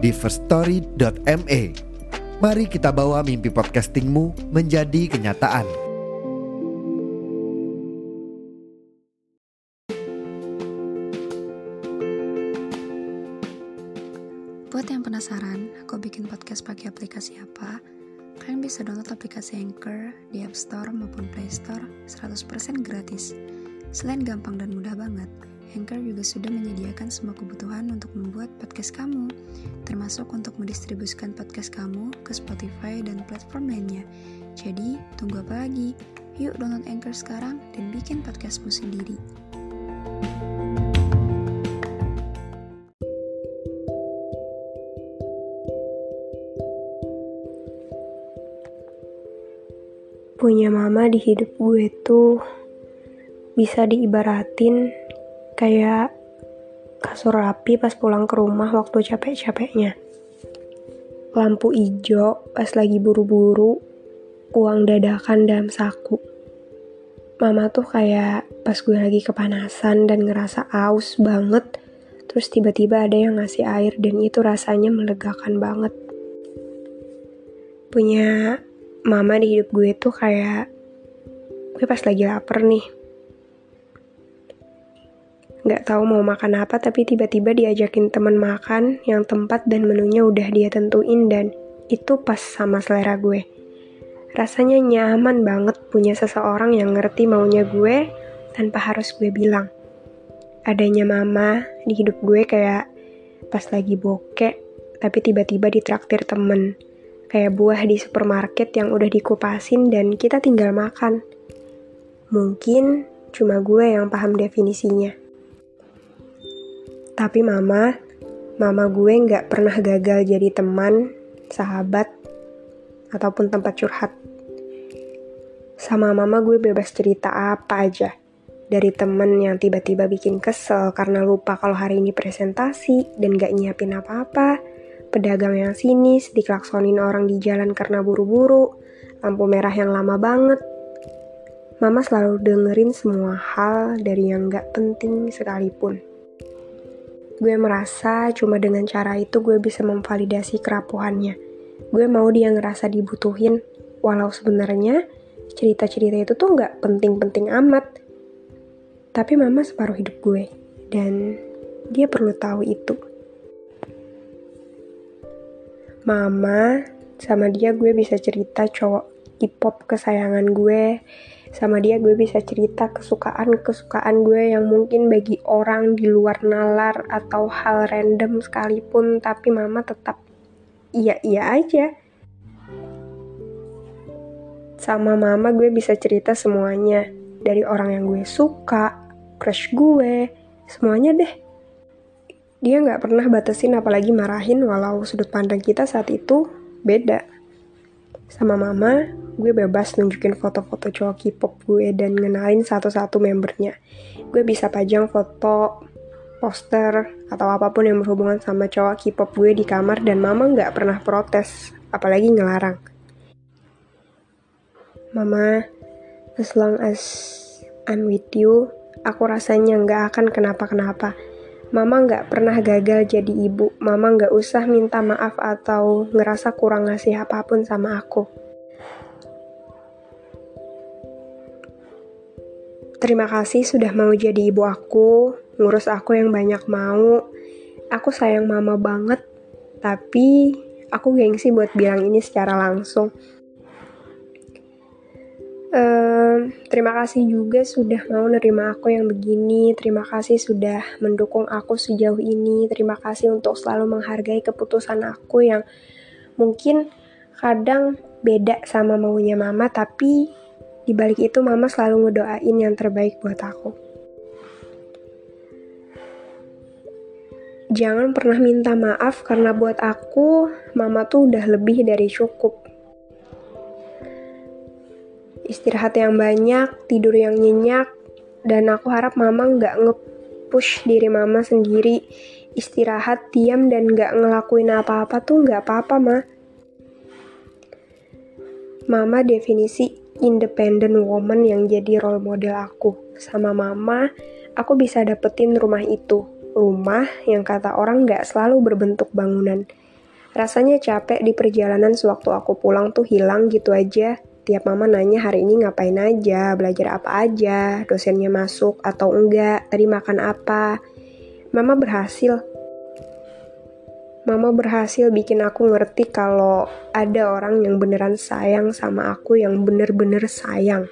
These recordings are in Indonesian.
di firststory.me. Mari kita bawa mimpi podcastingmu menjadi kenyataan. Buat yang penasaran, aku bikin podcast pakai aplikasi apa? Kalian bisa download aplikasi Anchor di App Store maupun Play Store 100% gratis. Selain gampang dan mudah banget, Anchor juga sudah menyediakan semua kebutuhan untuk membuat podcast kamu, termasuk untuk mendistribusikan podcast kamu ke Spotify dan platform lainnya. Jadi, tunggu apa lagi? Yuk download Anchor sekarang dan bikin podcastmu sendiri. Punya mama di hidup gue tuh bisa diibaratin kayak kasur rapi pas pulang ke rumah waktu capek-capeknya. Lampu hijau pas lagi buru-buru, uang dadakan dalam saku. Mama tuh kayak pas gue lagi kepanasan dan ngerasa aus banget, terus tiba-tiba ada yang ngasih air dan itu rasanya melegakan banget. Punya mama di hidup gue tuh kayak gue pas lagi lapar nih nggak tahu mau makan apa tapi tiba-tiba diajakin temen makan yang tempat dan menunya udah dia tentuin dan itu pas sama selera gue. Rasanya nyaman banget punya seseorang yang ngerti maunya gue tanpa harus gue bilang. Adanya mama di hidup gue kayak pas lagi bokek tapi tiba-tiba ditraktir temen. Kayak buah di supermarket yang udah dikupasin dan kita tinggal makan. Mungkin cuma gue yang paham definisinya tapi mama, mama gue nggak pernah gagal jadi teman, sahabat, ataupun tempat curhat. Sama mama gue bebas cerita apa aja. Dari temen yang tiba-tiba bikin kesel karena lupa kalau hari ini presentasi dan gak nyiapin apa-apa, pedagang yang sinis, diklaksonin orang di jalan karena buru-buru, lampu merah yang lama banget. Mama selalu dengerin semua hal dari yang gak penting sekalipun. Gue merasa cuma dengan cara itu gue bisa memvalidasi kerapuhannya. Gue mau dia ngerasa dibutuhin, walau sebenarnya cerita-cerita itu tuh nggak penting-penting amat. Tapi mama separuh hidup gue, dan dia perlu tahu itu. Mama, sama dia gue bisa cerita cowok hip-hop kesayangan gue, sama dia gue bisa cerita kesukaan-kesukaan gue yang mungkin bagi orang di luar nalar atau hal random sekalipun tapi mama tetap iya-iya aja. Sama mama gue bisa cerita semuanya. Dari orang yang gue suka crush gue semuanya deh. Dia nggak pernah batasin apalagi marahin walau sudut pandang kita saat itu beda. Sama mama gue bebas nunjukin foto-foto cowok K-pop gue dan ngenalin satu-satu membernya. Gue bisa pajang foto, poster, atau apa pun yang berhubungan sama cowok K-pop gue di kamar dan mama nggak pernah protes, apalagi ngelarang. Mama, as long as I'm with you, aku rasanya nggak akan kenapa-kenapa. Mama nggak pernah gagal jadi ibu. Mama nggak usah minta maaf atau ngerasa kurang ngasih apa pun sama aku. Terima kasih sudah mau jadi ibu aku, ngurus aku yang banyak mau. Aku sayang mama banget, tapi aku gengsi buat bilang ini secara langsung. Um, terima kasih juga sudah mau nerima aku yang begini. Terima kasih sudah mendukung aku sejauh ini. Terima kasih untuk selalu menghargai keputusan aku yang mungkin kadang beda sama maunya mama, tapi di balik itu mama selalu ngedoain yang terbaik buat aku. jangan pernah minta maaf karena buat aku mama tuh udah lebih dari cukup. Istirahat yang banyak, tidur yang nyenyak, dan aku harap mama nggak nge-push diri mama sendiri istirahat diam dan nggak ngelakuin apa-apa tuh nggak apa-apa mah mama definisi independent woman yang jadi role model aku sama mama aku bisa dapetin rumah itu rumah yang kata orang nggak selalu berbentuk bangunan rasanya capek di perjalanan sewaktu aku pulang tuh hilang gitu aja tiap mama nanya hari ini ngapain aja, belajar apa aja, dosennya masuk atau enggak, tadi makan apa. Mama berhasil. Mama berhasil bikin aku ngerti kalau ada orang yang beneran sayang sama aku yang bener-bener sayang.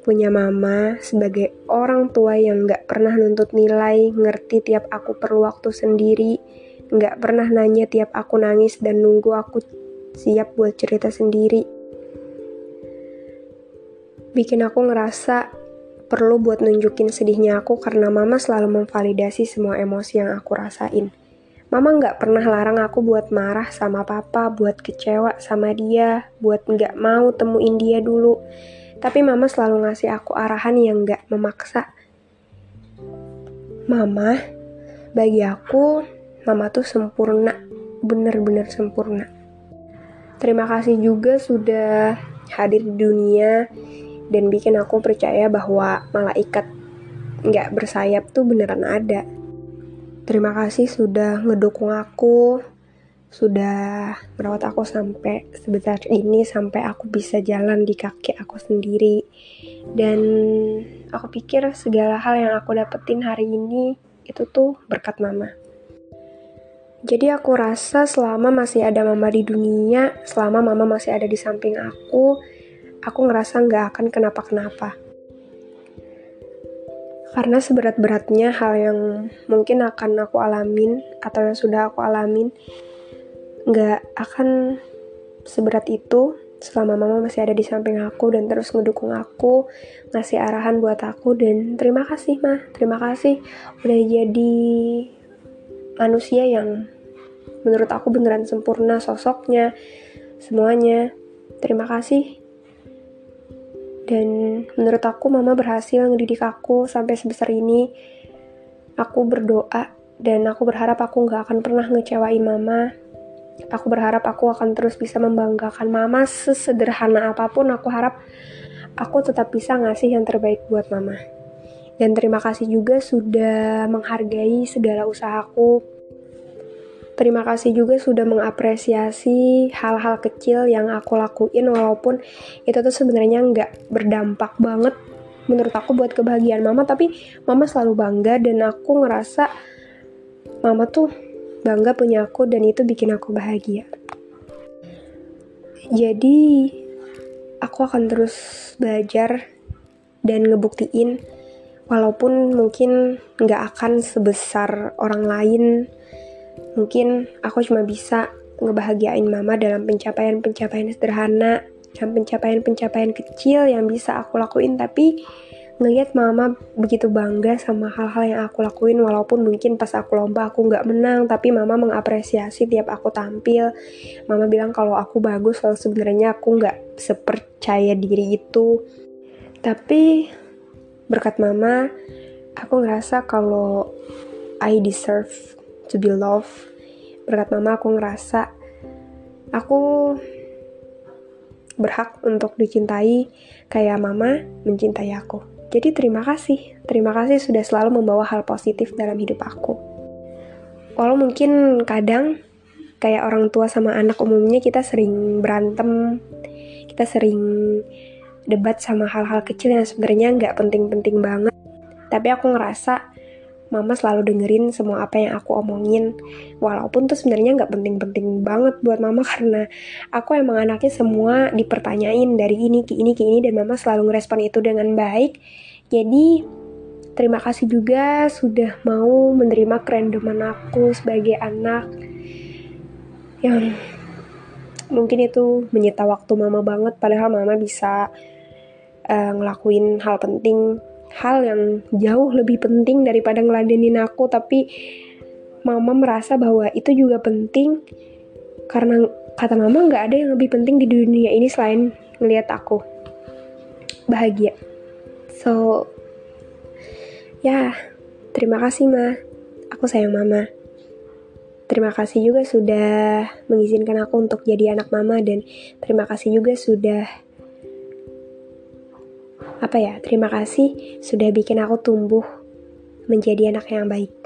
Punya mama sebagai orang tua yang gak pernah nuntut nilai, ngerti tiap aku perlu waktu sendiri, gak pernah nanya tiap aku nangis dan nunggu aku siap buat cerita sendiri bikin aku ngerasa perlu buat nunjukin sedihnya aku karena mama selalu memvalidasi semua emosi yang aku rasain. Mama nggak pernah larang aku buat marah sama papa, buat kecewa sama dia, buat nggak mau temuin dia dulu. Tapi mama selalu ngasih aku arahan yang nggak memaksa. Mama, bagi aku, mama tuh sempurna, bener-bener sempurna. Terima kasih juga sudah hadir di dunia dan bikin aku percaya bahwa malaikat nggak bersayap tuh beneran ada. Terima kasih sudah ngedukung aku, sudah merawat aku sampai sebesar ini, sampai aku bisa jalan di kaki aku sendiri. Dan aku pikir segala hal yang aku dapetin hari ini itu tuh berkat mama. Jadi aku rasa selama masih ada mama di dunia, selama mama masih ada di samping aku, aku ngerasa nggak akan kenapa-kenapa. Karena seberat-beratnya hal yang mungkin akan aku alamin atau yang sudah aku alamin, nggak akan seberat itu selama mama masih ada di samping aku dan terus ngedukung aku, ngasih arahan buat aku dan terima kasih mah, terima kasih udah jadi manusia yang menurut aku beneran sempurna sosoknya, semuanya. Terima kasih dan menurut aku mama berhasil ngedidik aku sampai sebesar ini. Aku berdoa dan aku berharap aku nggak akan pernah ngecewain mama. Aku berharap aku akan terus bisa membanggakan mama sesederhana apa pun. Aku harap aku tetap bisa ngasih yang terbaik buat mama. Dan terima kasih juga sudah menghargai segala usahaku Terima kasih juga sudah mengapresiasi hal-hal kecil yang aku lakuin walaupun itu tuh sebenarnya nggak berdampak banget menurut aku buat kebahagiaan mama tapi mama selalu bangga dan aku ngerasa mama tuh bangga punya aku dan itu bikin aku bahagia. Jadi aku akan terus belajar dan ngebuktiin walaupun mungkin nggak akan sebesar orang lain Mungkin aku cuma bisa ngebahagiain mama dalam pencapaian-pencapaian sederhana, dan pencapaian-pencapaian kecil yang bisa aku lakuin, tapi ngelihat mama begitu bangga sama hal-hal yang aku lakuin walaupun mungkin pas aku lomba aku nggak menang tapi mama mengapresiasi tiap aku tampil. Mama bilang kalau aku bagus kalau sebenarnya aku nggak sepercaya diri itu. Tapi berkat mama aku ngerasa kalau I deserve to be loved berkat mama aku ngerasa aku berhak untuk dicintai kayak mama mencintai aku. Jadi terima kasih. Terima kasih sudah selalu membawa hal positif dalam hidup aku. Walau mungkin kadang kayak orang tua sama anak umumnya kita sering berantem kita sering debat sama hal-hal kecil yang sebenarnya nggak penting-penting banget. Tapi aku ngerasa mama selalu dengerin semua apa yang aku omongin. Walaupun tuh sebenarnya nggak penting-penting banget buat mama karena aku emang anaknya semua dipertanyain dari ini ke ini ke ini dan mama selalu ngerespon itu dengan baik. Jadi terima kasih juga sudah mau menerima kerendoman aku sebagai anak yang mungkin itu menyita waktu mama banget padahal mama bisa uh, ngelakuin hal penting hal yang jauh lebih penting daripada ngeladenin aku tapi mama merasa bahwa itu juga penting karena kata mama nggak ada yang lebih penting di dunia ini selain ngelihat aku bahagia. So ya terima kasih ma. Aku sayang mama. Terima kasih juga sudah mengizinkan aku untuk jadi anak mama dan terima kasih juga sudah apa ya terima kasih sudah bikin aku tumbuh menjadi anak yang baik